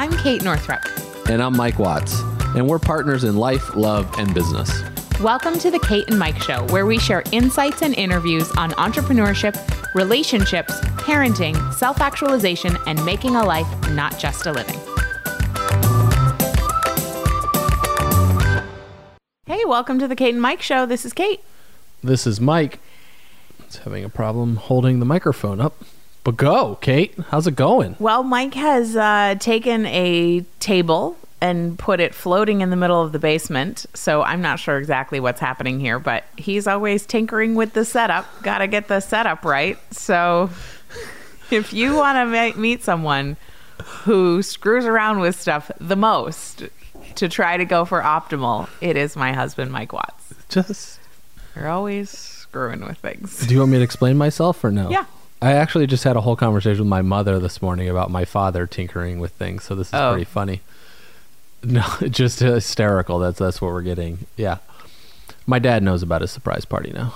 I'm Kate Northrup. And I'm Mike Watts. And we're partners in life, love, and business. Welcome to the Kate and Mike Show, where we share insights and interviews on entrepreneurship, relationships, parenting, self actualization, and making a life, not just a living. Hey, welcome to the Kate and Mike Show. This is Kate. This is Mike. It's having a problem holding the microphone up. But go, Kate. How's it going? Well, Mike has uh, taken a table and put it floating in the middle of the basement. So I'm not sure exactly what's happening here, but he's always tinkering with the setup. Got to get the setup right. So if you want to ma- meet someone who screws around with stuff the most to try to go for optimal, it is my husband, Mike Watts. Just. You're always screwing with things. Do you want me to explain myself or no? Yeah. I actually just had a whole conversation with my mother this morning about my father tinkering with things, so this is Oh. pretty funny. No, just hysterical. That's that's what we're getting. Yeah. My dad knows about his surprise party now.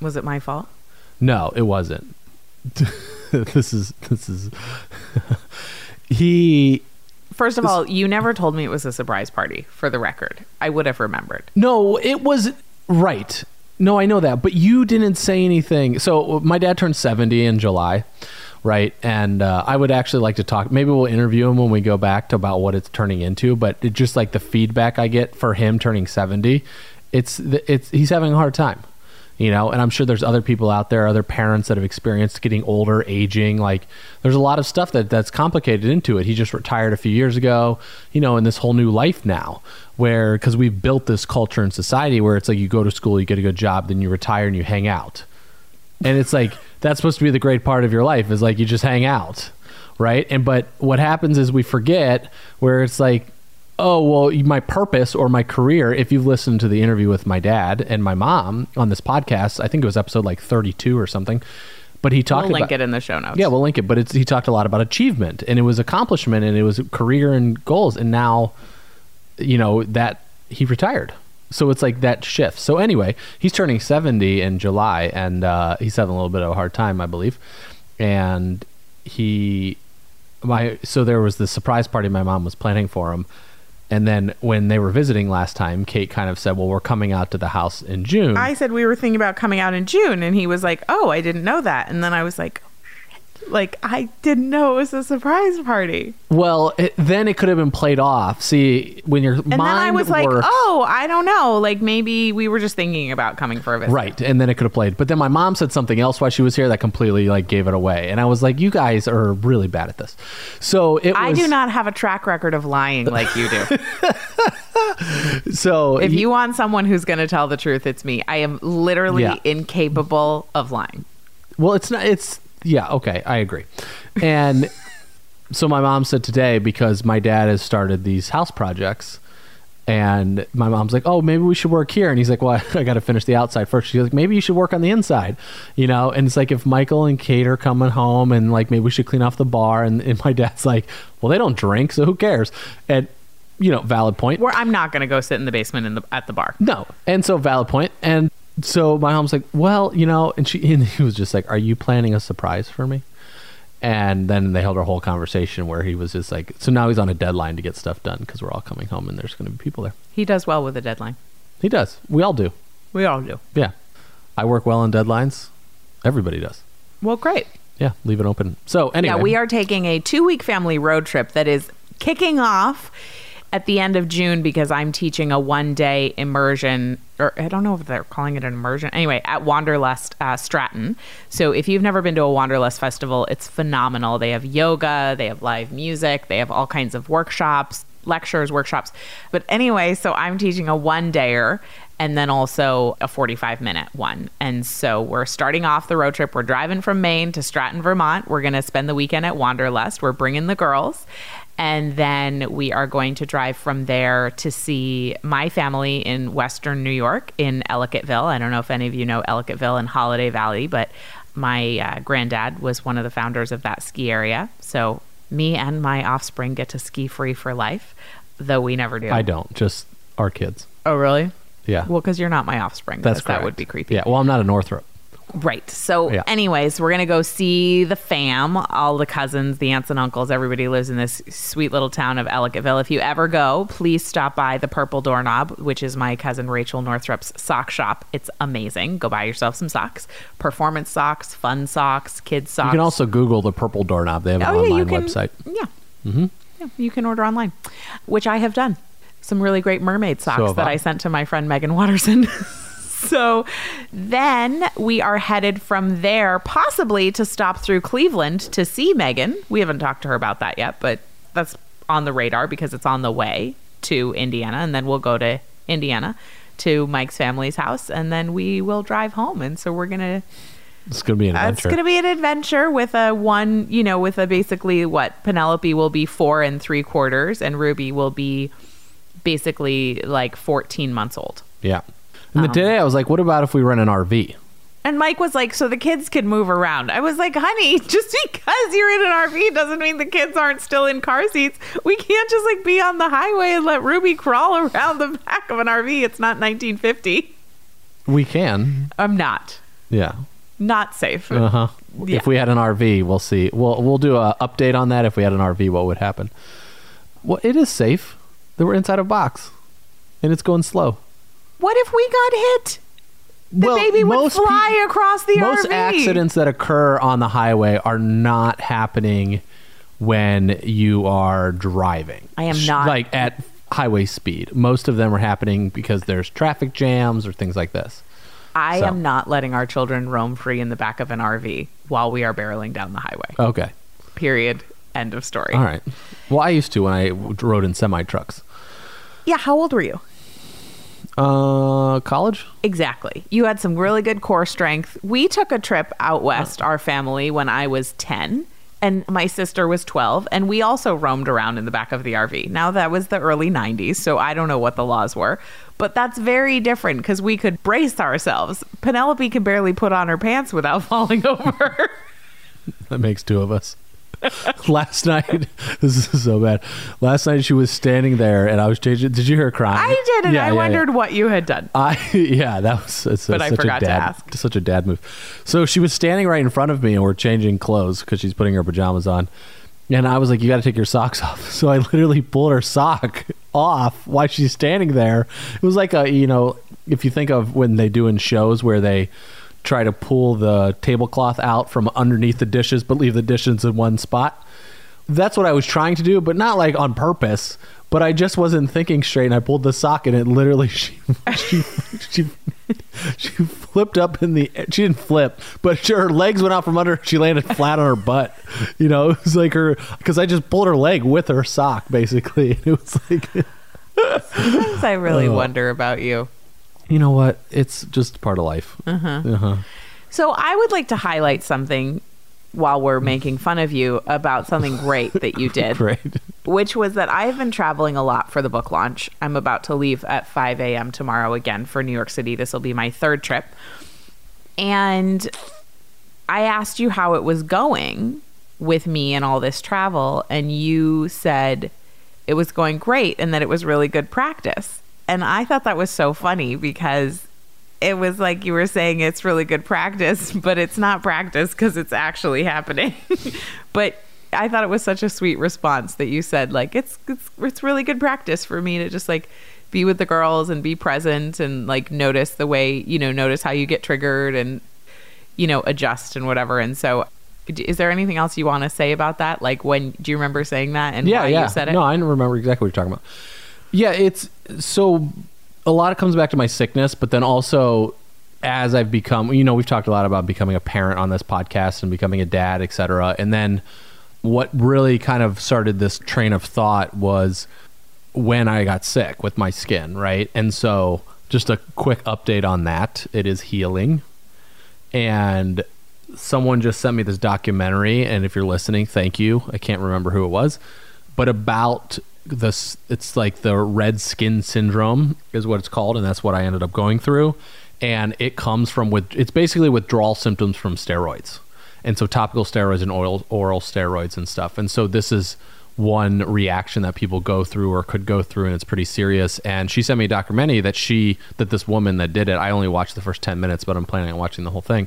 Was it my fault? No, it wasn't. this is this is he First of all, you never told me it was a surprise party, for the record. I would have remembered. No, it was right. No, I know that, but you didn't say anything. So my dad turned seventy in July, right? And uh, I would actually like to talk. Maybe we'll interview him when we go back to about what it's turning into. But it just like the feedback I get for him turning seventy, it's it's he's having a hard time, you know. And I'm sure there's other people out there, other parents that have experienced getting older, aging. Like there's a lot of stuff that that's complicated into it. He just retired a few years ago, you know, in this whole new life now where because we've built this culture in society where it's like you go to school, you get a good job, then you retire and you hang out. And it's like that's supposed to be the great part of your life is like you just hang out, right? And but what happens is we forget where it's like, oh well, my purpose or my career. If you've listened to the interview with my dad and my mom on this podcast, I think it was episode like thirty-two or something. But he talked We'll link about it in the show notes. yeah, we'll link it. But it's, he talked a lot about achievement, and it was accomplishment, and it was career and goals. And now, you know that he retired, so it's like that shift. So anyway, he's turning seventy in July, and uh, he's having a little bit of a hard time, I believe. And he, my, so there was this surprise party my mom was planning for him. And then when they were visiting last time, Kate kind of said, "Well, we're coming out to the house in June." I said we were thinking about coming out in June, and he was like, "Oh, I didn't know that." And then I was like. "Like I didn't know it was a surprise party." Well, it, then it could have been played off. See, when your And mind then I was like, "Oh, I don't know. Like maybe we were just thinking about coming for a visit." right, and then it could have played. But then my mom said something else while she was here that completely like gave it away, and I was like, "You guys are really bad at this." So it I was. do not have a track record of lying like you do. So if you want someone who's going to tell the truth, it's me. I am literally Yeah. incapable of lying. Well, it's not. It's yeah. Okay, I agree. And so my mom said today because my dad has started these house projects, and my mom's like, "Oh, maybe we should work here," and he's like, "Well, I got to finish the outside first. She's like, "Maybe you should work on the inside," you know. And it's like if Michael and Kate are coming home, and like maybe we should clean off the bar, and, and my dad's like, "Well, they don't drink, so who cares?" And you know, valid point. Where I'm not going to go sit in the basement in the, at the bar. No. And so valid point. And so my mom's like, well, you know, and she and he was just like, are you planning a surprise for me? And then they held a whole conversation where he was just like, so now he's on a deadline to get stuff done because we're all coming home and there's going to be people there. He does well with a deadline. He does. We all do. We all do. Yeah. I work well on deadlines. Everybody does. Well, great. Yeah. Leave it open. So anyway. Yeah, we are taking a two week family road trip that is kicking off at the end of June because I'm teaching a one day immersion, or I don't know if they're calling it an immersion. Anyway, at Wanderlust uh, Stratton. So if you've never been to a Wanderlust festival, it's phenomenal. They have yoga, they have live music, they have all kinds of workshops, lectures, workshops. But anyway, so I'm teaching a one dayer and then also a 45 minute one. And so we're starting off the road trip. We're driving from Maine to Stratton, Vermont. We're going to spend the weekend at Wanderlust. We're bringing the girls. And then we are going to drive from there to see my family in Western New York in Ellicottville. I don't know if any of you know Ellicottville and Holiday Valley, but my uh, granddad was one of the founders of that ski area. So me and my offspring get to ski free for life, though we never do. I don't, just our kids. Oh, really? Yeah. Well, because you're not my offspring. That's because that would be creepy. Yeah. Well, I'm not a Northrup. Right. So, Yeah. anyways, we're going to go see the fam, all the cousins, the aunts and uncles. Everybody lives in this sweet little town of Ellicottville. If you ever go, please stop by the Purple Doorknob, which is my cousin Rachel Northrup's sock shop. It's amazing. Go buy yourself some socks performance socks, fun socks, kids' socks. You can also Google the purple doorknob. They have an Oh, yeah, you online can. website. Yeah. Mm-hmm. Yeah, you can order online, which I have done. Some really great mermaid socks have that I. I sent to my friend Meggan Watterson. so then we are headed from there, possibly to stop through Cleveland to see Meggan. We haven't talked to her about that yet, but that's on the radar because it's on the way to Indiana. And then we'll go to Indiana to Mike's family's house, and then we will drive home. And so we're going to It's going to be an uh, it's going to be an adventure with a one, you know, with a basically what Penelope will be four and three quarters, and Ruby will be basically like 14 months old. yeah. And Um, the day I was like, what about if we rent an RV? And Mike was like, so the kids can move around. I was like, honey, just because you're in an RV doesn't mean the kids aren't still in car seats. We can't just like be on the highway and let Ruby crawl around the back of an RV. It's not 1950. We can. I'm not. Yeah. Not safe. Uh huh. Yeah. If we had an RV, we'll see. We'll we'll do a update on that. If we had an RV, what would happen? Well, it is safe. They were inside a box, and it's going slow. What if we got hit? The well, baby would fly pe- across the earth. most RV. accidents that occur on the highway are not happening when you are driving. I am not- like at highway speed. Most of them are happening because there's traffic jams or things like this. I So. am not letting our children roam free in the back of an RV while we are barreling down the highway. Okay. Period. End of story. All right. Well, I used to when I rode in semi trucks. Yeah, how old were you? Uh, college. Exactly. You had some really good core strength. We took a trip out west, our family, when I was 10, and my sister was 12, and we also roamed around in the back of the RV. Now, that was the early 90s, so I don't know what the laws were, but that's very different because we could brace ourselves. Penelope can barely put on her pants without falling over. That makes two of us. Last night, this is so bad. Last night she was standing there, and I was changing. Did you hear her crying? I did, and Yeah, I yeah, yeah. wondered what you had done. I yeah, that was it's But I forgot a to ask. Such a dad move. So she was standing right in front of me, and we're changing clothes because she's putting her pajamas on. And I was like, "You got to take your socks off." So I literally pulled her sock off while she's standing there. It was like a you know, if you think of when they do in shows where they try to pull the tablecloth out from underneath the dishes, but leave the dishes in one spot. That's what I was trying to do, but not like on purpose. But I just wasn't thinking straight, and I pulled the sock, and it literally she she she, she flipped up in the. She didn't flip, but her legs went out from under. She landed flat on her butt. You know, it was like her because I just pulled her leg with her sock, basically. It was like, Sometimes I really wonder about you. You know what? It's just part of life. Uh-huh. Uh-huh. So I would like to highlight something while we're making fun of you about something great that you did, Great. which was that I've been traveling a lot for the book launch. I'm about to leave at 5 a.m. tomorrow again for New York City. This will be my third trip. And I asked you how it was going with me and all this travel, and you said it was going great and that it was really good practice. And I thought that was so funny because it was like you were saying it's really good practice, but it's not practice because it's actually happening. but I thought it was such a sweet response that you said like it's it's it's really good practice for me to just like be with the girls and be present and like notice the way, you know, notice how you get triggered and you know, adjust and whatever. And so is there anything else you want to say about that? Like when do you remember saying that and yeah, yeah. you said it? No, I don't remember exactly what you're talking about. Yeah, it's so a lot of comes back to my sickness, but then also as I've become, you know, we've talked a lot about becoming a parent on this podcast and becoming a dad, etc. And then what really kind of started this train of thought was when I got sick with my skin, right? And so just a quick update on that. It is healing. And someone just sent me this documentary and if you're listening, thank you. I can't remember who it was, but about this it's like the red skin syndrome is what it's called and that's what I ended up going through and it comes from with it's basically withdrawal symptoms from steroids. And so topical steroids and oil oral steroids and stuff. And so this is one reaction that people go through or could go through and it's pretty serious and she sent me a documentary that she that this woman that did it i only watched the first 10 minutes but i'm planning on watching the whole thing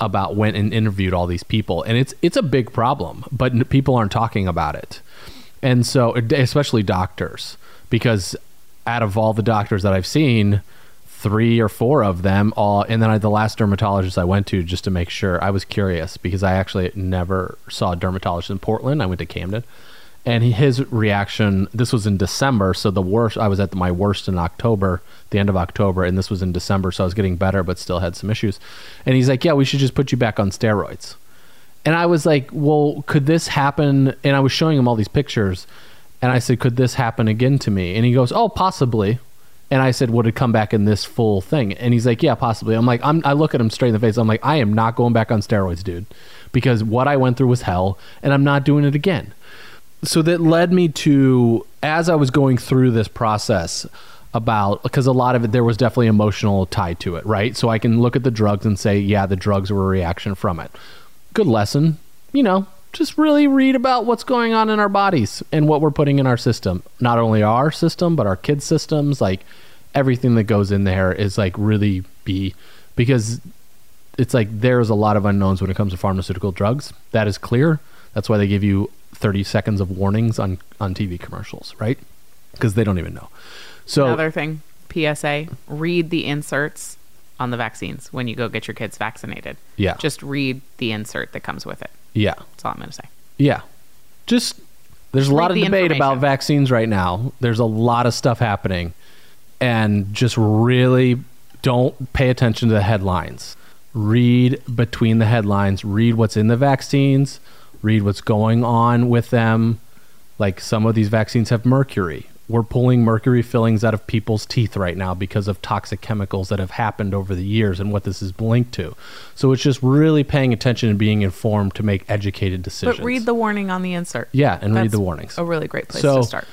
about went and interviewed all these people and it's it's a big problem but people aren't talking about it and so especially doctors because out of all the doctors that i've seen three or four of them all and then I, the last dermatologist i went to just to make sure i was curious because i actually never saw a dermatologist in portland. I went to camden. And he, his reaction this was in december so the worst i was at my worst in october the end of october and this was in december so i was getting better but still had some issues. And he's like yeah we should just put you back on steroids and i was like well could this happen and i was showing him all these pictures and i said could this happen again to me and he goes oh possibly and I said, would it come back in this full thing? And he's like, yeah, possibly. I'm like, I'm, I look at him straight in the face. I'm like, I am not going back on steroids, dude, because what I went through was hell, and I'm not doing it again so that led me to as I was going through this process about because a lot of it there was definitely emotional tie to it, right? So I can look at the drugs and say, yeah, the drugs were a reaction from it. Good lesson, you know. Just really read about what's going on in our bodies and what we're putting in our system. Not only our system, but our kids' systems. Like everything that goes in there is like really be because it's like there's a lot of unknowns when it comes to pharmaceutical drugs. That is clear. That's why they give you 30 seconds of warnings on on TV commercials, right? Because they don't even know. So Another thing, PSA: read the inserts on the vaccines when you go get your kids vaccinated. Yeah. Just read the insert that comes with it. yeah, That's all I'm going to say. yeah. Just there's a lot of debate about vaccines right now. There's a lot of stuff happening, and just really don't pay attention to the headlines. Read between the headlines. Read what's in the vaccines. Read what's going on with them. Like some of these vaccines have mercury. We're pulling mercury fillings out of people's teeth right now because of toxic chemicals that have happened over the years and what this is linked to. So it's just really paying attention and being informed to make educated decisions. But read the warning on the insert. Yeah, and read the warnings. A really great place So- to start.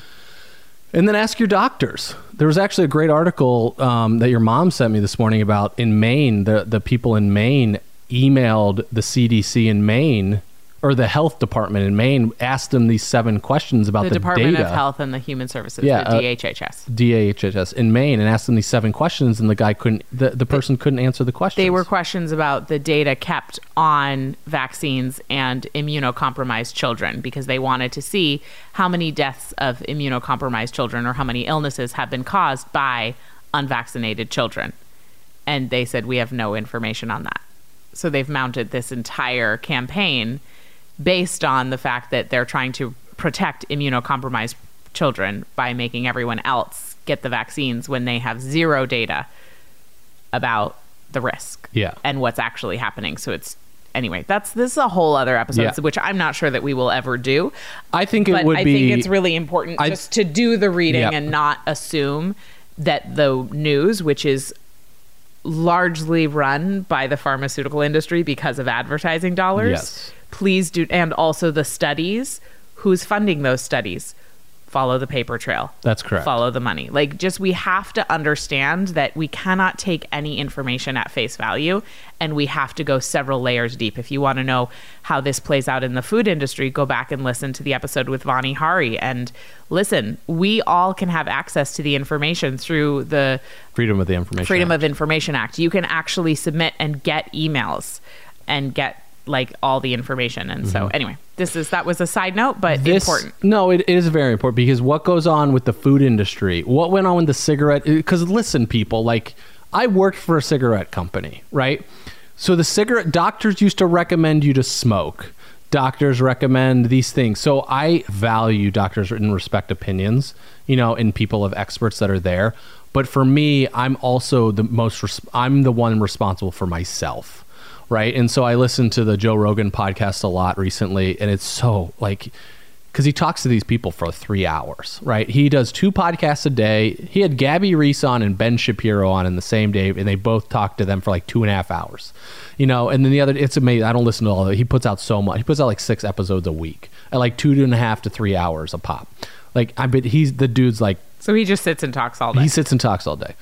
And then ask your doctors. There was actually a great article um, that your mom sent me this morning about in Maine, the, the people in Maine emailed the CDC in Maine or the health department in Maine, asked them these seven questions about The, the, Department data. of Health and the Human Services, Yeah, the uh, DHHS. In Maine and asked them these seven questions, and the guy couldn't, the, the person couldn't answer the questions. They were questions about the data kept on vaccines and immunocompromised children because they wanted to see how many deaths of immunocompromised children or how many illnesses have been caused by unvaccinated children. And they said, we have no information on that. So they've mounted this entire campaign based on the fact that they're trying to protect immunocompromised children by making everyone else get the vaccines when they have zero data about the risk Yeah. and what's actually happening. So it's anyway, that's this is a whole other episode, Yeah. which I'm not sure that we will ever do. I think it But would I be. think it's really important I- just to do the reading Yep. and not assume that the news, which is largely run by the pharmaceutical industry because of advertising dollars. Yes. Please do, and also the studies. Who's funding those studies? Follow the paper trail. That's correct. Follow the money. Like, just we have to understand that we cannot take any information at face value and we have to go several layers deep. If you want to know how this plays out in the food industry, go back and listen to the episode with Vani Hari. And listen, we all can have access to the information through the Freedom of the Information. Freedom Act. of Information Act. You can actually submit and get emails and get like all the information. And so, anyway, this is that was a side note, but Mm-hmm. This- important. No, it is very important because what goes on with the food industry, what went on with the cigarette? Because listen, people, like I worked for a cigarette company, right? So the cigarette doctors used to recommend you to smoke. Doctors recommend these things. So I value doctors and respect opinions, you know, and people of experts that are there. But for me, I'm also the most. Res- I'm the one responsible for myself right? And so I listened to the Joe Rogan podcast a lot recently, and it's so like because he talks to these people for three hours, right? He does two podcasts a day. He had Gabby Reece on and Ben Shapiro on in the same day, and they both talked to them for like two and a half hours, you know. And then the other, it's amazing. I don't listen to all of it. He puts out so much. He puts out like six episodes a week at like two and a half to three hours a pop. Like I bet he's the dude's like So he just sits and talks all day. he sits and talks all day.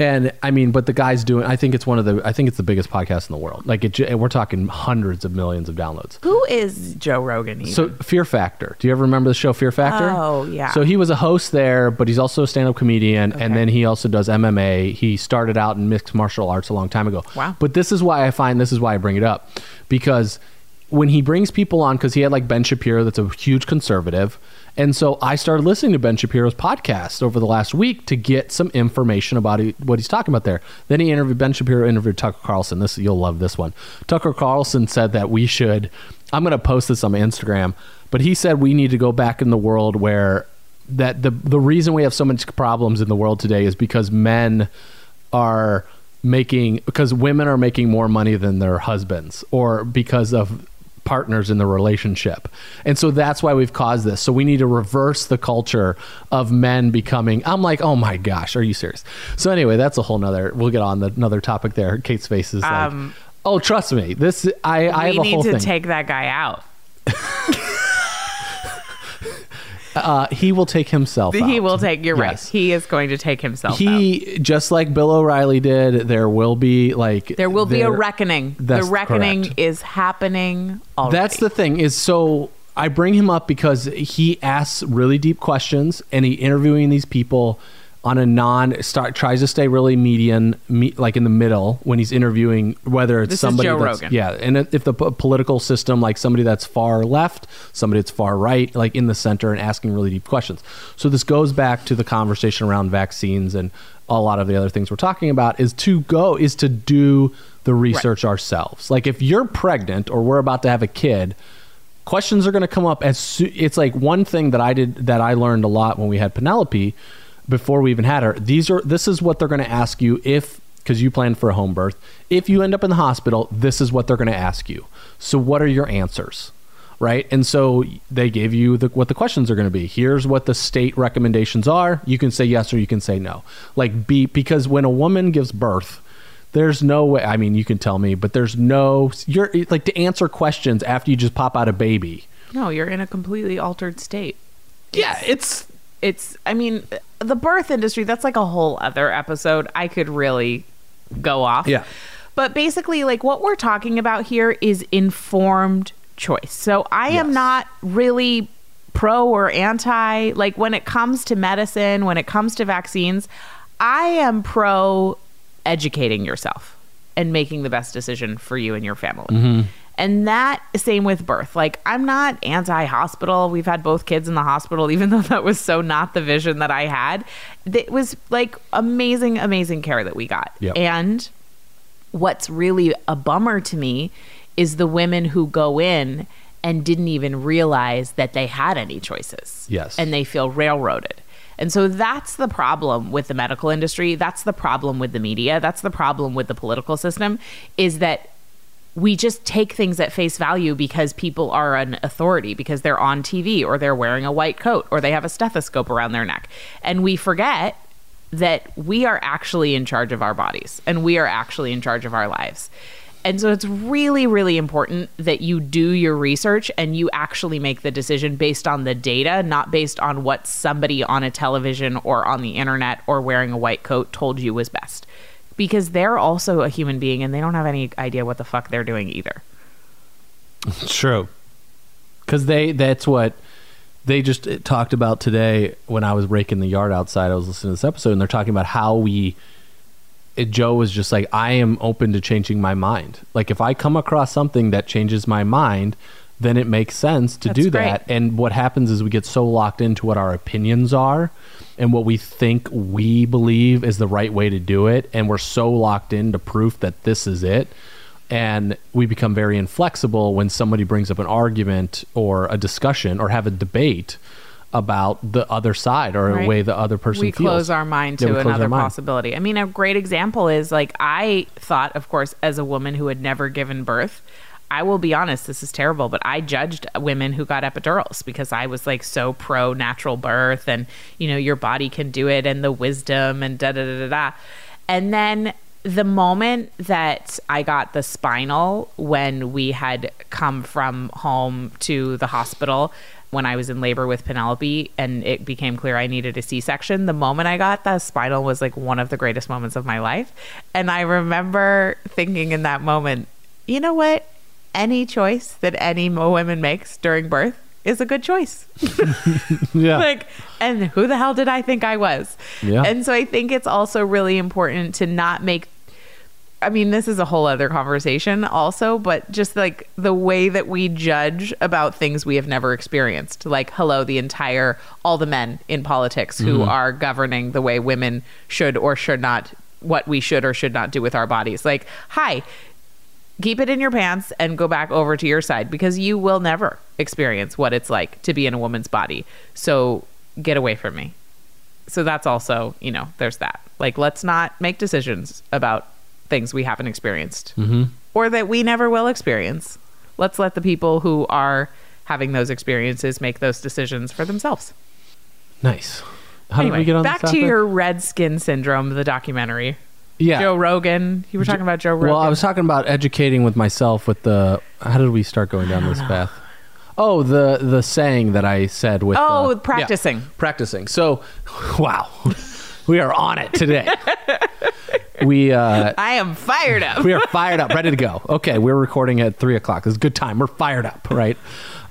And I mean, but the guy's doing. I think it's one of the. I think it's the biggest podcast in the world. Like it, we're talking hundreds of millions of downloads. Who is Joe Rogan? Even? So Fear Factor. Do you ever remember the show Fear Factor? Oh, yeah. So he was a host there, but he's also a stand-up comedian, and then he also does MMA. He started out in mixed martial arts a long time ago. Wow. But this is why I find this is why I bring it up because when he brings people on, because he had like Ben Shapiro, that's a huge conservative. And so I started listening to Ben Shapiro's podcast over the last week to get some information about what he's talking about there. Then he interviewed Ben Shapiro interviewed Tucker Carlson. This you'll love this one. Tucker Carlson said that we should. I'm going to post this on Instagram, but he said we need to go back in the world where that the the reason we have so much problems in the world today is because men are making because women are making more money than their husbands or because of partners in the relationship. And so that's why we've caused this. So we need to reverse the culture of men becoming I'm like, "Oh my gosh, are you serious?" So anyway, that's a whole nother we'll get on the another topic there. Kate's face is like, Um, "Oh, trust me. This I I have we need to take that guy out. uh, he will take himself He out. will take. You're Yes. right. He is going to take himself out. he just like Bill O'Reilly did. There will be like There will be a there- reckoning. The reckoning correct. is happening already. That's the thing is so I bring him up because he asks really deep questions and he interviewing these people on a non start tries to stay really median me, like in the middle when he's interviewing whether it's This is somebody Joe that's Rogan. yeah and if the p- political system like somebody that's far left somebody that's far right like in the center and asking really deep questions. So this goes back to the conversation around vaccines and a lot of the other things we're talking about is to go is to do the research ourselves. Like if you're pregnant or we're about to have a kid questions are going to come up as it's like one thing that I did that I learned a lot when we had Penelope before we even had her. These are this is what they're going to ask you if because you planned for a home birth. If you end up in the hospital, this is what they're going to ask you. So what are your answers? Right? And so they gave you the, what the questions are going to be. Here's what the state recommendations are. You can say yes or you can say no. Like be because when a woman gives birth, there's no way. I mean, you can tell me, but there's no. You're like to answer questions after you just pop out a baby. no. You're in a completely altered state. Yeah, it's It's. I mean, the birth industry. That's like a whole other episode. I could really go off. Yeah. But basically, like what we're talking about here is informed choice. So I am not really pro or anti. Like when it comes to medicine, when it comes to vaccines, I am pro educating yourself and making the best decision for you and your family. Mm-hmm. And that same with birth. Like I'm not anti-hospital. We've had both kids in the hospital even though that was so not the vision that I had. It was like amazing amazing care that we got. Yep. And what's really a bummer to me is the women who go in and didn't even realize that they had any choices. Yes. And they feel railroaded. And so that's the problem with the medical industry. That's the problem with the media. That's the problem with the political system is that we just take things at face value because people are an authority, because they're on TV or they're wearing a white coat or they have a stethoscope around their neck. And we forget that we are actually in charge of our bodies and we are actually in charge of our lives. And so it's really, really important that you do your research and you actually make the decision based on the data, not based on what somebody on a television or on the internet or wearing a white coat told you was best. Because they're also a human being and they don't have any idea what the fuck they're doing either. true. Because they that's what they just uh, talked about today when I was raking the yard outside. I was listening to this episode, and they're talking about how we. It, Joe was just like, I am open to changing my mind. Like if I come across something that changes my mind, then it makes sense to That's do great. that. And what happens is we get so locked into what our opinions are and what we think we believe is the right way to do it. And we're so locked into proof that this is it. And we become very inflexible when somebody brings up an argument or a discussion or have a debate about the other side or a way the other person we feels. close our mind to our another possibility. I mean, a great example is like I thought, of course, as a woman who had never given birth, I will be honest, this is terrible, but I judged women who got epidurals because I was like so pro natural birth and you know your body can do it and the wisdom and da da da da da. And then the moment that I got the spinal when we had come from home to the hospital, when I was in labor with Penelope and it became clear I needed a C section, the moment I got the spinal was like one of the greatest moments of my life. And I remember thinking in that moment, you know what? Any choice that any woman makes during birth is a good choice. Yeah. like, and who the hell did I think I was? Yeah. And so I think it's also really important to not make I mean, this is a whole other conversation also, but just like the way that we judge about things we have never experienced. Like, hello, the entire, all the men in politics who mm-hmm. are governing the way women should or should not, what we should or should not do with our bodies. Like, hi, keep it in your pants and go back over to your side because you will never experience what it's like to be in a woman's body. So get away from me. So that's also, you know, there's that. Like, let's not make decisions about things we haven't experienced mm-hmm. or that we never will experience. Let's let the people who are having those experiences make those decisions for themselves. nice. How anyway, did we get on back to your red skin syndrome, the documentary. Yeah. Joe Rogan. You were talking about Joe Rogan. Well, I was talking about educating with myself with the. How did we start going down this path? Oh, the the saying that I said with. Oh, uh, practicing. yeah, practicing. So, wow, we are on it today. we uh, I am fired up. we are fired up, ready to go. Okay, we're recording at three o'clock. It's a good time. We're fired up, right?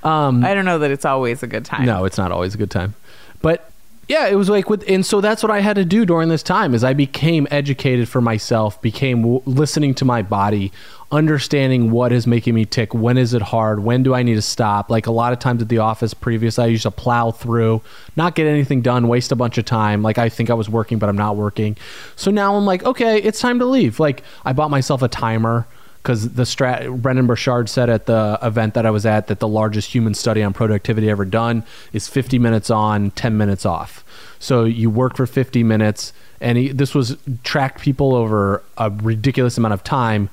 Um, I don't know that it's always a good time. no, it's not always a good time. But yeah, it was like with, and so that's what I had to do during this time is I became educated for myself, became w- listening to my body, understanding what is making me tick, when is it hard, when do I need to stop. Like a lot of times at the office previous, I used to plow through, not get anything done, waste a bunch of time. Like I think I was working, but I'm not working. So now I'm like, okay, it's time to leave. Like I bought myself a timer because the strat Brendon Burchard said at the event that I was at that the largest human study on productivity ever done is 50 minutes on, 10 minutes off. So you work for 50 minutes, and he, this was tracked people over a ridiculous amount of time,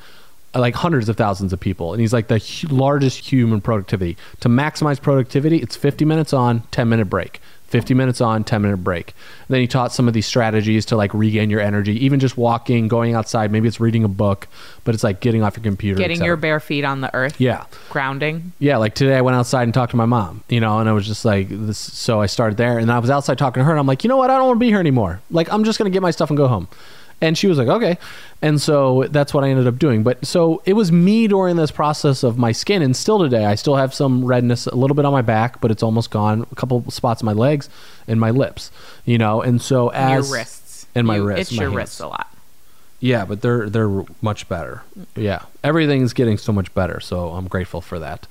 like hundreds of thousands of people. And he's like the largest human productivity. To maximize productivity, it's 50 minutes on, 10 minute break. 50 minutes on, 10 minute break. And then he taught some of these strategies to like regain your energy, even just walking, going outside. Maybe it's reading a book, but it's like getting off your computer. Getting your bare feet on the earth. yeah. Grounding. Yeah, like today I went outside and talked to my mom, you know, and I was just like, this. So I started there, and I was outside talking to her, and I'm like, you know what? I don't want to be here anymore. Like, I'm just gonna get my stuff and go home. And she was like, okay. And so that's what I ended up doing. But so it was me during this process of my skin, and still today, I still have some redness, a little bit on my back, but it's almost gone. A couple spots on my legs and my lips, you know. And so as your wrists. and my You wrists, Itch my your hands. wrists a lot. Yeah, but they're they're much better. Yeah, everything's getting so much better. So I'm grateful for that.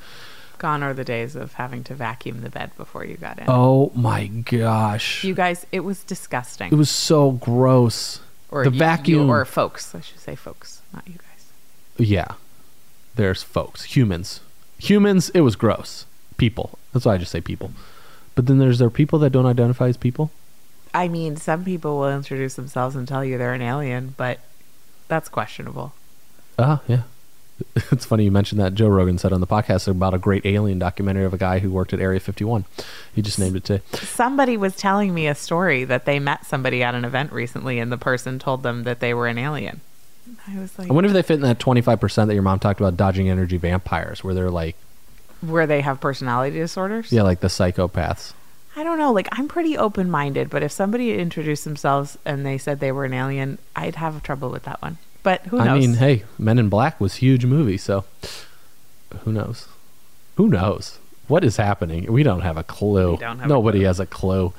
Gone are the days of having to vacuum the bed before you got in. Oh my gosh. You guys, it was disgusting. It was so gross. Or the you- you- vacuum. or folks. I should say folks, not you guys. yeah. There's folks, humans. Humans, it was gross. People. That's why I just say people. But then there's there people that don't identify as people. I mean, some people will introduce themselves and tell you they're an alien, but that's questionable. Ah, yeah. It's funny you mentioned that. Joe Rogan said on the podcast about a great alien documentary of a guy who worked at Area 51. He just named it today. Somebody was telling me a story that they met somebody at an event recently, and the person told them that they were an alien. I was like, I wonder if they fit in that 25% that your mom talked about dodging energy vampires, where they're like, where they have personality disorders? yeah, like the psychopaths. I don't know. Like, I'm pretty open minded, but if somebody introduced themselves and they said they were an alien, I'd have trouble with that one. But who knows? I mean, hey, Men in Black was huge movie, so who knows? Who knows? What is happening? We don't have a clue. Have a Nobody clue. has a clue.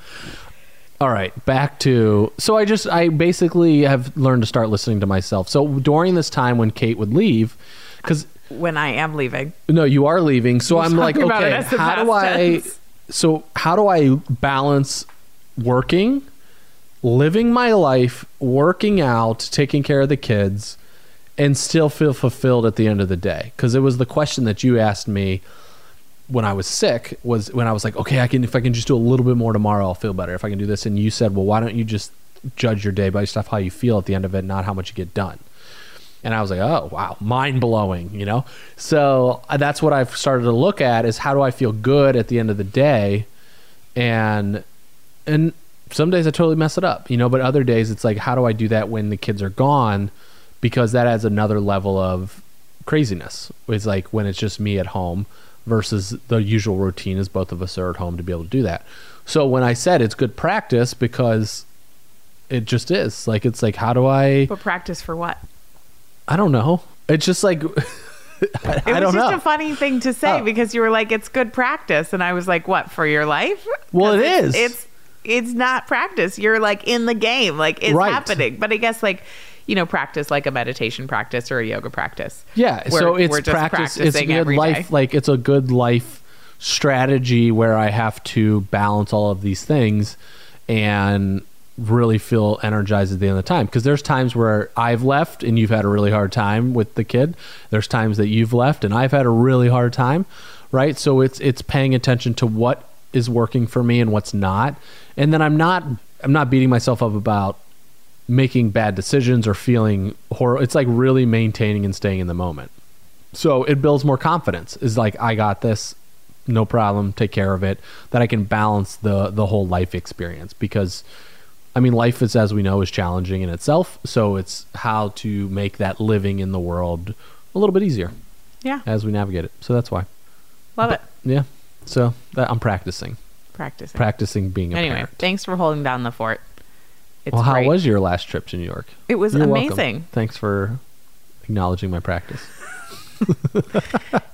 All right, back to so I just I basically have learned to start listening to myself. So during this time when Kate would leave, because when I am leaving, no, you are leaving. So We're I'm like, talking about it okay, how do I? tense. So how do I balance working, living my life, working out, taking care of the kids, and still feel fulfilled at the end of the day? Because it was the question that you asked me when I was sick. Was when I was like, okay, I can if I can just do a little bit more tomorrow, I'll feel better. If I can do this, and you said, well, why don't you just judge your day based off how you feel at the end of it, not how much you get done. And I was like, oh, wow, mind blowing, you know? So uh, that's what I've started to look at is how do I feel good at the end of the day? And, and some days I totally mess it up, you know, but other days it's like, how do I do that when the kids are gone? Because that adds another level of craziness. It's like when it's just me at home, versus the usual routine is both of us are at home to be able to do that. So when I said it's good practice because it just is like it's like how do I But practice for what? I don't know. It's just like I, It was just know. a funny thing to say Oh. because you were like, "It's good practice," and I was like, "What for your life?" Well, it it's, is. It's it's not practice. You're like in the game, like it's Right. happening. But I guess like you know, practice like a meditation practice or a yoga practice. Yeah, We're- so it's we're just practice. It's a good life. day. Like it's a good life strategy where I have to balance all of these things and really feel energized at the end of the time. Because there's times where I've left and you've had a really hard time with the kid. There's times that you've left and I've had a really hard time. Right. So it's it's paying attention to what is working for me and what's not. And then I'm not I'm not beating myself up about making bad decisions or feeling horrible. It's like really maintaining and staying in the moment. So it builds more confidence. Is like I got this, no problem, take care of it. That I can balance the the whole life experience because I mean life is as we know is challenging in itself. So it's how to make that living in the world a little bit easier Yeah, as we navigate it. So that's why. love it. Yeah. So that I'm practicing. Practicing. Practicing being a anyway, parent. thanks for holding down the fort. It's well, how great. was your last trip to New York? it? Was You're welcome. amazing. Thanks for acknowledging my practice.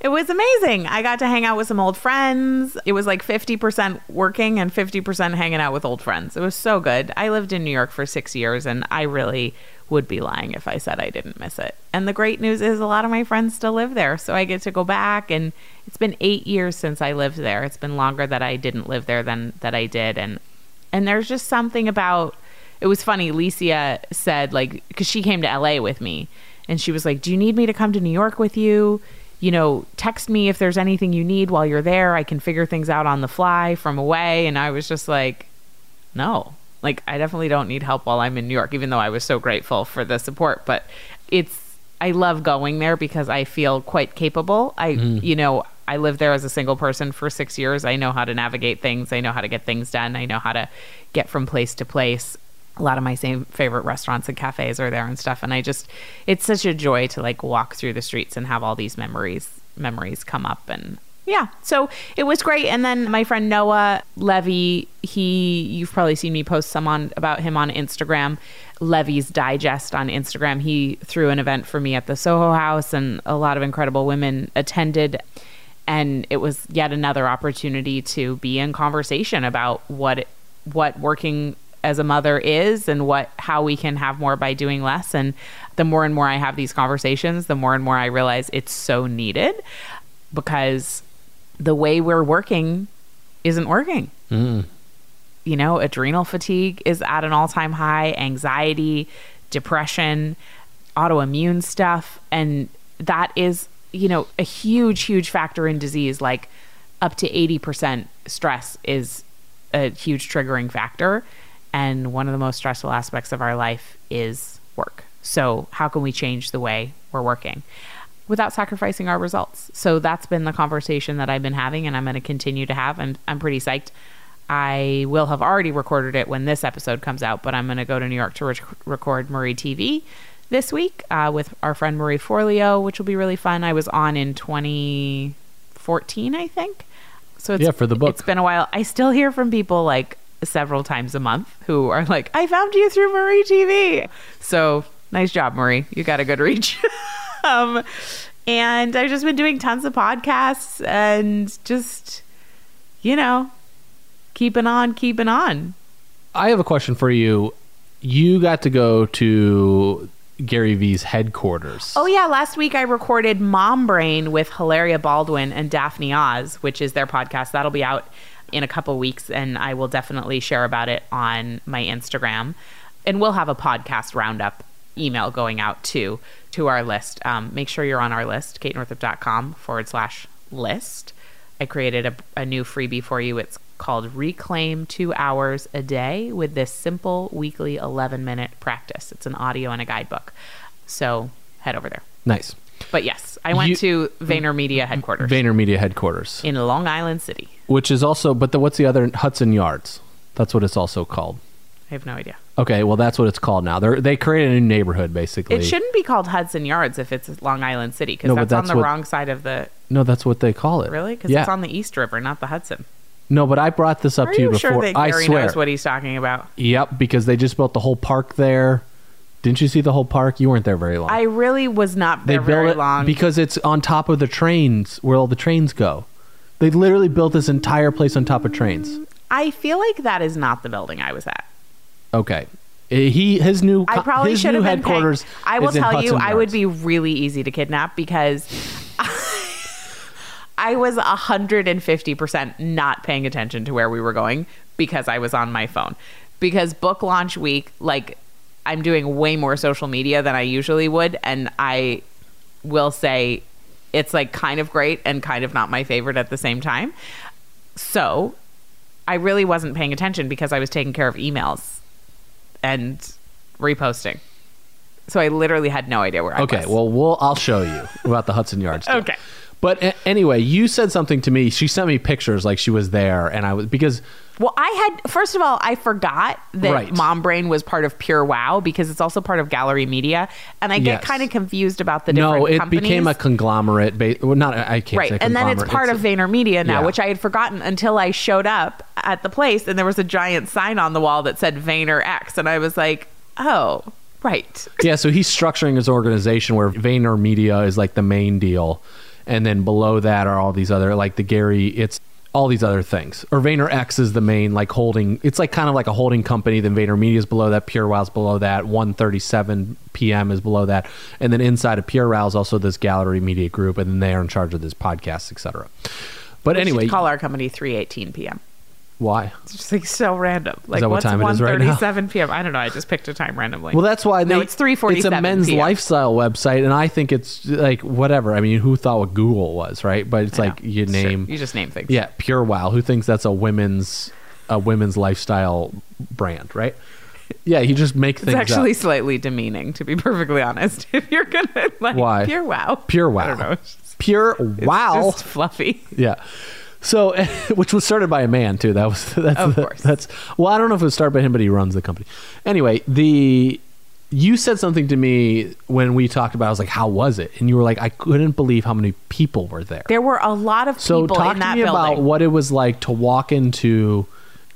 It was amazing. I got to hang out with some old friends. It was like 50% working and 50% hanging out with old friends. It was so good. I lived in New York for six years and I really would be lying if I said I didn't miss it. And the great news is a lot of my friends still live there. So I get to go back and it's been eight years since I lived there. It's been longer that I didn't live there than that I did. And and there's just something about it was funny. Licia said like because she came to LA with me, and she was like, "Do you need me to come to New York with you? You know, text me if there's anything you need while you're there. I can figure things out on the fly from away." And I was just like, "No." Like I definitely don't need help while I'm in New York, even though I was so grateful for the support. But it's I love going there because I feel quite capable. I mm. you know, I lived there as a single person for 6 years. I know how to navigate things. I know how to get things done. I know how to get from place to place. A lot of my same favorite restaurants and cafes are there and stuff and I just it's such a joy to like walk through the streets and have all these memories memories come up and yeah so it was great and then my friend noah levy he you've probably seen me post some on about him on instagram levy's digest on instagram. He threw an event for me at the soho house and a lot of incredible women attended and it was yet another opportunity to be in conversation about what what working as a mother is and what how we can have more by doing less and the more and more I have these conversations the more and more I realize it's so needed because the way we're working isn't working mm-hmm. you know, adrenal fatigue is at an all time high, anxiety, depression, autoimmune stuff. And that is, you know, a huge, huge factor in disease. Like up to 80% stress is a huge triggering factor. And one of the most stressful aspects of our life is work. So, how can we change the way we're working? Without sacrificing our results. So that's been the conversation that I've been having and I'm going to continue to have. I'm, I'm pretty psyched. I will have already recorded it when this episode comes out, but I'm going to go to New York to re- record Marie TV this week uh, with our friend Marie Forleo, which will be really fun. I was on in 2014, I think. So it's, Yeah, for the book. It's been a while. I still hear from people like several times a month who are like, I found you through Marie TV. So nice job, Marie. You got a good reach. um, and I've just been doing tons of podcasts and just, you know, keeping on, keeping on. I have a question for you. You got to go to Gary Vee's headquarters. Oh yeah, last week I recorded Mom Brain with Hilaria Baldwin and Daphne Oz, which is their podcast. That'll be out in a couple weeks, and I will definitely share about it on my Instagram. And we'll have a podcast roundup email going out to to our list. Um, make sure you're on our list, katenorthrup.com forward slash list. I created a, a new freebie for you. It's called Reclaim Two Hours a Day with this simple weekly 11 minute practice. It's an audio and a guidebook. So head over there. Nice. But yes, I went You- to VaynerMedia headquarters VaynerMedia headquarters, in Long Island City. which is also, but the, what's the other Hudson Yards? That's what it's also called. I have no idea. Okay, well that's what it's called now. They they created a new neighborhood basically. It shouldn't be called Hudson Yards if it's Long Island City because No, but that's, on the what- wrong side of the. No, that's what they call it. Really? Because yeah. it's on the East River, not the Hudson. no, but I brought this up Are to you you before. sure that I Gary swear. knows what he's talking about? Yep, because they just built the whole park there. Didn't you see the whole park? You weren't there very long. I really was not they there very built it long. because it's on top of the trains where all the trains go. They literally built this entire place on top of trains. I feel like that is not the building I was at. Okay. Uh, He his new I probably his should new have been paying- headquarters. I will tell you, Hudson I would be really easy to kidnap because I was hundred and fifty percent not paying attention to where we were going because I was on my phone. Because book launch week, like I'm doing way more social media than I usually would, and I will say it's like kind of great and kind of not my favorite at the same time. So I really wasn't paying attention because I was taking care of emails and reposting. So I literally had no idea where I Okay, was. well, we'll I'll show you about the Hudson Yards. Okay. But a- anyway, you said something to me. She sent me pictures like she was there, and I was because Well, I had first of all, I forgot that Right. Mom Brain was part of Pure Wow because it's also part of Gallery Media, and I get Yes. kind of confused about the different no, it companies. became a conglomerate. Ba- well, not I can't right, say and then it's part of VaynerMedia now, yeah. which I had forgotten until I showed up at the place, and there was a giant sign on the wall that said Vayner X, and I was like, oh, right. yeah, so he's structuring his organization where Vayner Media is like the main deal, and then below that are all these other like the Gary. It's all these other things. Or Vayner X is the main like holding. It's like kind of like a holding company. Then Vayner Media is below that. Pure Wow's below that. One thirty seven PM is below that, and then inside of Pure Wow is also this Gallery Media group, and then they are in charge of this podcast, etc. But We anyway, call our company 3:18 p.m. why? It's just like so random. Like that what what's time it is right now? 1:37 p.m. I don't know. I just picked a time randomly. Well, that's why they. No, it's 3:47 It's a men's PM. lifestyle website, and I think it's like whatever. I mean, who thought what Google was, right? But it's I like know. you It's true. name, you just name things. yeah, Pure Wow. Who thinks that's a women's a women's lifestyle brand, right? Yeah, you just make It's things actually up. slightly demeaning, to be perfectly honest. If you're gonna like Why? pure wow, Pure Wow. I don't know. It's just, Pure it's Wow. just fluffy. Yeah. So, which was started by a man too. That was that's Of the- course. that's well, I don't know if it was started by him, but he runs the company. Anyway, the you said something to me when we talked about. it. I was like, "How was it?" And you were like, "I couldn't believe how many people were there." There were a lot of people. So, talk in to me building. about what it was like to walk into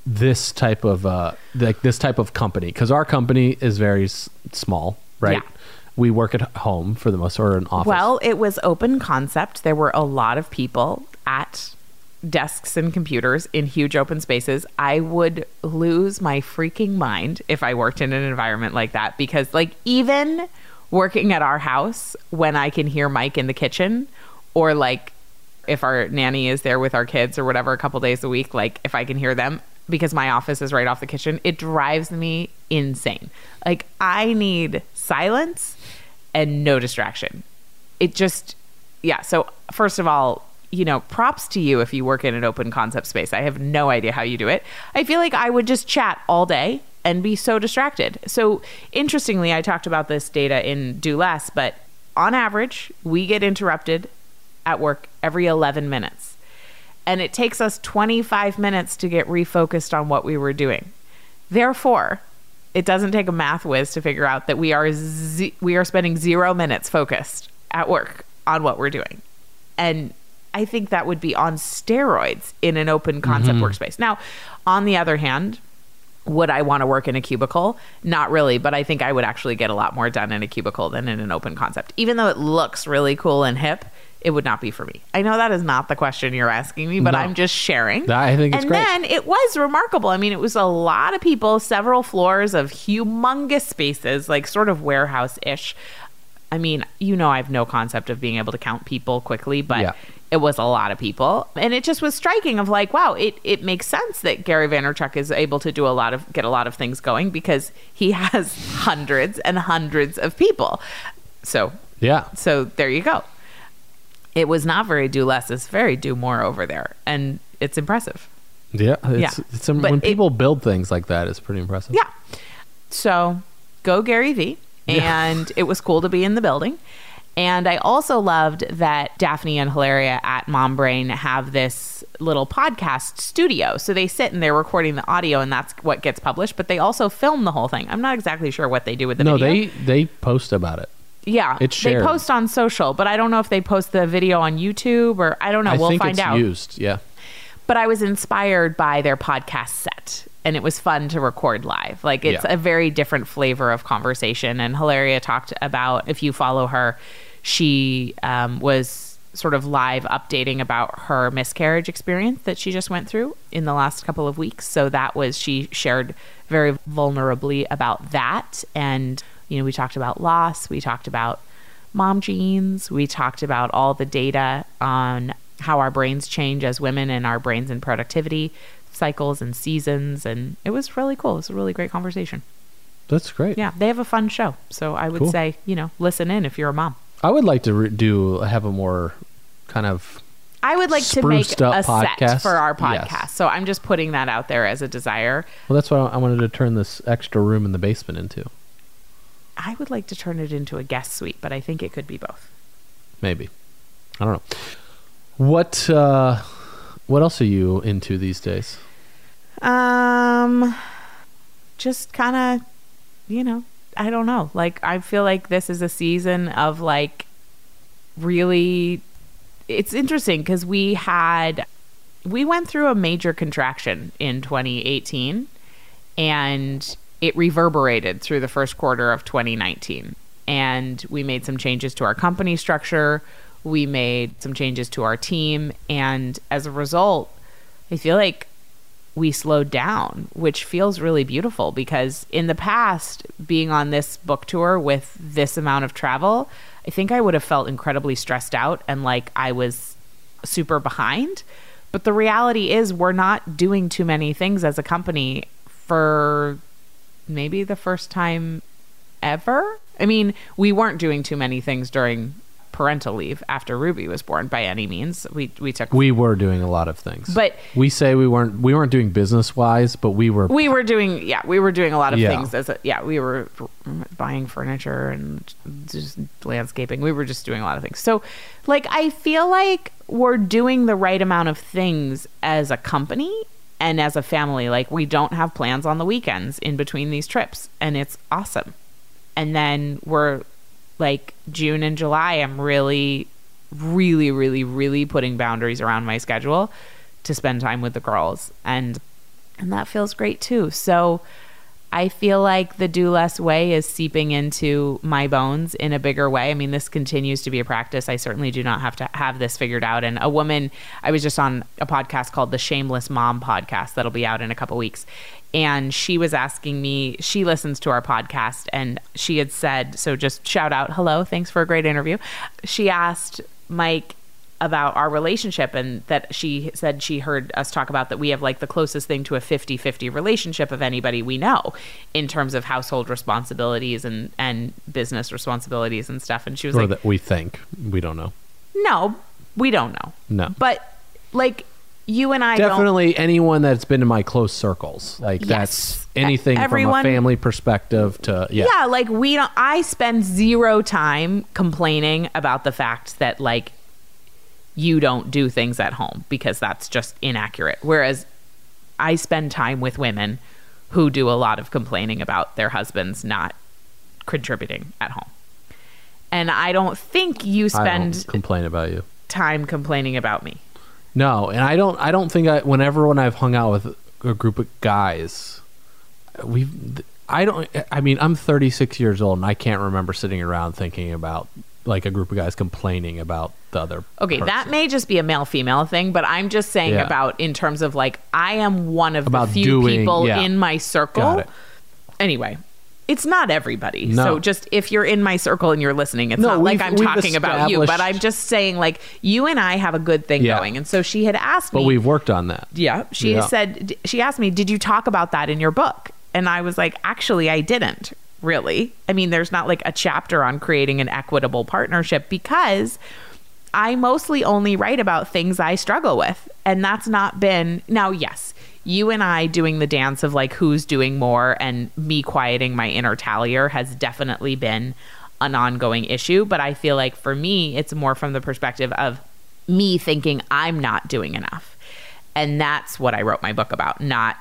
this type of uh, like this type of company because our company is very s- small, right? Yeah. We work at home for the most, or an office. Well, it was open concept. There were a lot of people at desks and computers in huge open spaces. I would lose my freaking mind if I worked in an environment like that because, like, even working at our house when I can hear Mike in the kitchen or like if our nanny is there with our kids or whatever a couple days a week, like if I can hear them because my office is right off the kitchen, it drives me insane. Like I need silence and no distraction. It just yeah, so first of all, you know, props to you if you work in an open concept space. I have no idea how you do it. I feel like I would just chat all day and be so distracted. So, interestingly, I talked about this data in Do Less, but on average, we get interrupted at work every 11 minutes. And it takes us 25 minutes to get refocused on what we were doing. Therefore, it doesn't take a math whiz to figure out that we are ze- we are spending 0 minutes focused at work on what we're doing. And I think that would be on steroids in an open concept mm-hmm. workspace. Now, on the other hand, would I want to work in a cubicle? Not really, but I think I would actually get a lot more done in a cubicle than in an open concept. Even though it looks really cool and hip, it would not be for me. I know that is not the question you're asking me, but No. I'm just sharing. I think it's and great. then it was remarkable. I mean, it was a lot of people, several floors of humongous spaces, like sort of warehouse ish. I mean, you know, I have no concept of being able to count people quickly, but Yeah. It was a lot of people. And it just was striking of like, wow, it, it makes sense that Gary Vaynerchuk is able to do a lot of, get a lot of things going because he has hundreds and hundreds of people. So, yeah, so there you go. It was not very do less, it's very do more over there. And it's impressive. yeah. It's, Yeah. it's when it- people build things like that, it's pretty impressive. Yeah. So go Gary V. And it was cool to be in the building. And I also loved that Daphne and Hilaria at Mom Brain have this little podcast studio. So they sit and they're recording the audio, and that's what gets published. But they also film the whole thing. I'm not exactly sure what they do with the video. No, video. they they post about it. Yeah, It's they post on social, but I don't know if they post the video on YouTube or I don't know. I we'll find out. used. Yeah. But I was inspired by their podcast set, and it was fun to record live. Like it's Yeah. a very different flavor of conversation. And Hilaria talked about if you follow her, she um, was sort of live updating about her miscarriage experience that she just went through in the last couple of weeks. So that was she shared very vulnerably about that, and you know we talked about loss, we talked about mom genes. We talked about all the data on how our brains change as women and our brains and productivity cycles and seasons. And it was really cool. It was a really great conversation. That's great. Yeah, they have a fun show. So I would Cool. say, you know, listen in if you're a mom. I would like to re- do have a more kind of I would like to make a set podcast? for our Yes. podcast. So I'm just putting that out there as a desire. well. That's what I wanted to turn this extra room in the basement into. I would like to turn it into a guest suite, but I think it could be both. Maybe. I don't know. What uh, what else are you into these days? Um, just kind of, you know, I don't know. Like, I feel like this is a season of like really. It's interesting because we had, we went through a major contraction in 2018 and it reverberated through the first quarter of 2019. And we made some changes to our company structure. We made some changes to our team. And as a result, I feel like we slowed down, which feels really beautiful because in the past, being on this book tour with this amount of travel, I think I would have felt incredibly stressed out and like I was super behind. But the reality is, we're not doing too many things as a company for maybe the first time ever. I mean, we weren't doing too many things during parental leave after Ruby was born by any means. We we took We were doing a lot of things, But- we say we weren't we weren't doing business wise, but we were. we were doing yeah we were doing a lot of Yeah. things as a, yeah we were buying furniture and just landscaping we were just doing a lot of things so like i feel like we're doing the right amount of things as a company and as a family like we don't have plans on the weekends in between these trips and it's awesome and then we're like june and july i'm really really really really putting boundaries around my schedule to spend time with the girls and and that feels great too. So I feel like the do less way is seeping into my bones in a bigger way. I mean, this continues to be a practice. I certainly do not have to have this figured out. And a woman, I was just on a podcast called the Shameless Mom podcast that'll be out in a couple weeks. And she was asking me, she listens to our podcast, and she had said, so just shout out, hello, thanks for a great interview. She asked Mike, about our relationship and that she said she heard us talk about that we have like the closest thing to a 50-50 relationship of anybody we know in terms of household responsibilities and and business responsibilities and stuff and she was or like that we think we don't know. no we don't know No. but like you and I Definitely anyone that's been in my close circles, like Yes. that's anything Everyone- from a family perspective to yeah. yeah like we don't i spend zero time complaining about the fact that like you don't do things at home because that's just inaccurate whereas i spend time with women who do a lot of complaining about their husbands not contributing at home and i don't think you spend complain about you. time complaining about me No, and I don't. I don't think I. Whenever when I've hung out with a group of guys, we've. I don't. I mean, I'm 36 years old, and I can't remember sitting around thinking about like a group of guys complaining about the other. okay that may just be a male female thing but i'm just saying Yeah. about in terms of like i am one of About the few doing- people yeah. in my circle anyway it's not everybody No. so just if you're in my circle and you're listening it's No, not like i'm talking about you but i'm just saying like you and i have a good thing Yeah. going and so she had asked But me we've worked on that. yeah she Yeah. said she asked me did you talk about that in your book and i was like actually i didn't really i mean there's not like a chapter on creating an equitable partnership because I mostly only write about things I struggle with. And that's not been, now, yes, you and I doing the dance of like who's doing more and me quieting my inner tallier has definitely been an ongoing issue. But I feel like for me, it's more from the perspective of me thinking I'm not doing enough. And that's what I wrote my book about, not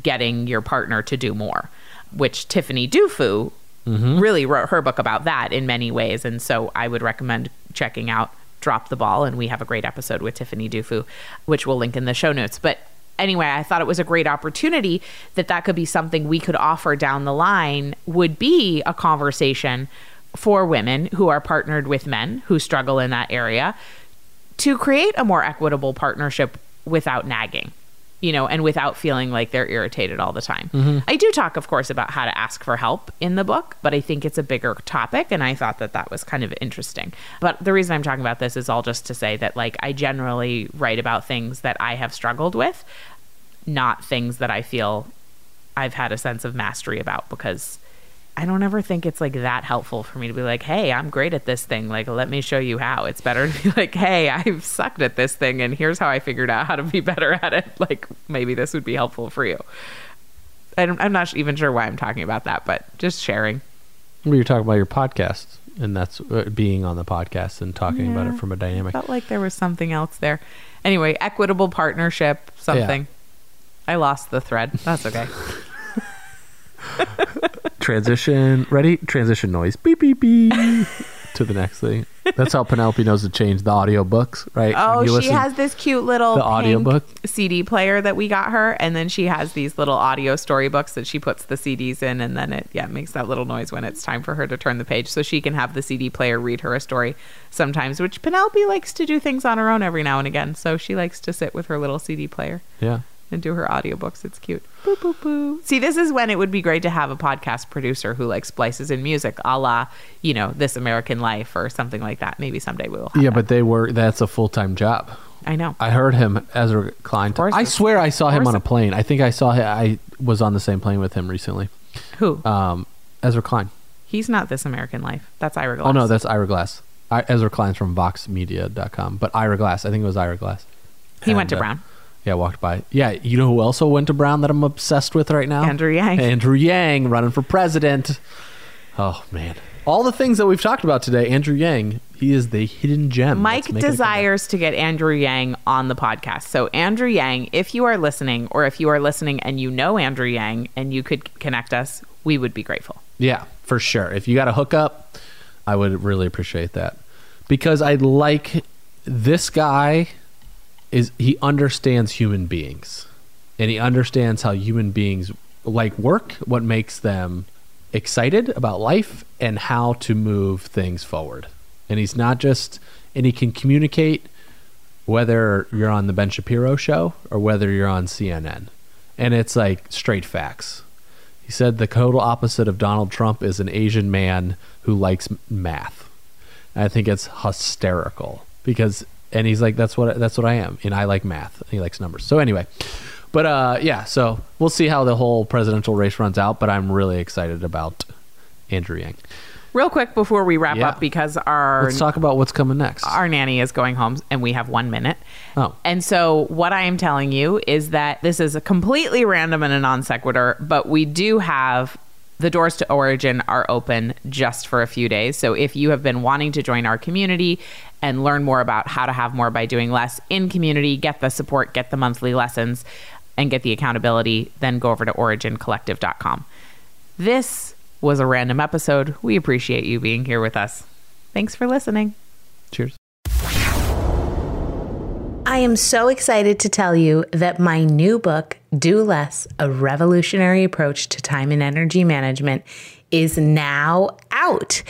getting your partner to do more, which Tiffany Dufu mm-hmm. really wrote her book about that in many ways. And so I would recommend checking out Drop the Ball. And we have a great episode with Tiffany Dufu, which we'll link in the show notes. But anyway, I thought it was a great opportunity that that could be something we could offer down the line, would be a conversation for women who are partnered with men who struggle in that area to create a more equitable partnership without nagging you know and without feeling like they're irritated all the time. Mm-hmm. I do talk of course about how to ask for help in the book but i think it's a bigger topic and i thought that that was kind of interesting. But the reason i'm talking about this is all just to say that like i generally write about things that i have struggled with not things that i feel i've had a sense of mastery about because I don't ever think it's like that helpful for me to be like, hey, I'm great at this thing. Like, let me show you how. It's better to be like, hey, I've sucked at this thing and here's how I figured out how to be better at it. Like, maybe this would be helpful for you. I'm, I'm not even sure why I'm talking about that, but just sharing. Well, you're talking about your podcast, and that's uh, being on the podcast and talking about it from a dynamic. Felt like there was something else there. Anyway, equitable partnership, something. I lost the thread. That's okay. Transition. Ready? Transition noise. Beep beep beep. to the next thing. That's how Penelope knows to change the audio books, right? Oh, she listen- has this cute little the audiobook? CD player that we got her, and then she has these little audio storybooks that she puts the CDs in, and then it yeah makes that little noise when it's time for her to turn the page, so she can have the CD player read her a story sometimes. Which Penelope likes to do things on her own every now and again, so she likes to sit with her little CD player Yeah. And do her audiobooks. It's cute. Boo, boo, boo. See, this is when it would be great to have a podcast producer who like splices in music, a la, you know, This American Life or something like that. Maybe someday we will. Have Yeah, that. but they were. That's a full time job. I know. I heard him, Ezra Klein. course I swear I saw him on a plane. I think I saw him. I was on the same plane with him recently. Who? Um, Ezra Klein. He's not This American Life. That's Ira Glass. Oh no, that's Ira Glass. I, Ezra Klein's from VoxMedia.com, but Ira Glass. I think it was Ira Glass. he went And, to uh, Brown. Yeah, walked by. Yeah, you know who also went to Brown that I'm obsessed with right now? Andrew Yang. Andrew Yang running for president. Oh man, all the things that we've talked about today. Andrew Yang, he is the hidden gem. Mike that's making a comeback. desires to get Andrew Yang on the podcast. So, Andrew Yang, if you are listening, or if you are listening and you know Andrew Yang and you could connect us, we would be grateful. Yeah, for sure. If you got a hookup, I would really appreciate that because I like this guy. Is he understands human beings, and he understands how human beings like work, what makes them excited about life, and how to move things forward. And he's not just, and he can communicate whether you're on the Ben Shapiro show or whether you're on CNN, and it's like straight facts. He said the total opposite of Donald Trump is an Asian man who likes math. And I think it's hysterical because, and he's like, that's what that's what I am, and I like math. He likes numbers. So anyway, but uh, yeah, so we'll see how the whole presidential race runs out. But I'm really excited about Andrew Yang. Real quick before we wrap Yeah. up, because our Let's talk about what's coming next. our nanny is going home and we have one minute. Oh. And so, what I am telling you is that this is a completely random and a non sequitur, but we do have the doors to Origin are open just for a few days. So, if you have been wanting to join our community and learn more about how to have more by doing less in community, get the support, get the monthly lessons, and get the accountability, then go over to origincollective.com. This was a random episode. We appreciate you being here with us. Thanks for listening. Cheers. I am so excited to tell you that my new book, Do Less A Revolutionary Approach to Time and Energy Management, is now out.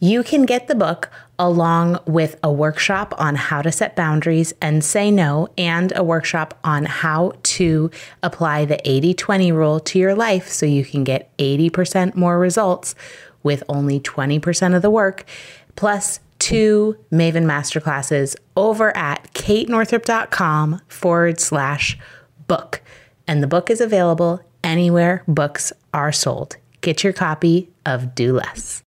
You can get the book along with a workshop on how to set boundaries and say no, and a workshop on how to apply the 80 20 rule to your life so you can get 80% more results with only 20% of the work, plus two Maven masterclasses over at katenorthrup.com forward slash book. And the book is available anywhere books are sold. Get your copy of Do Less.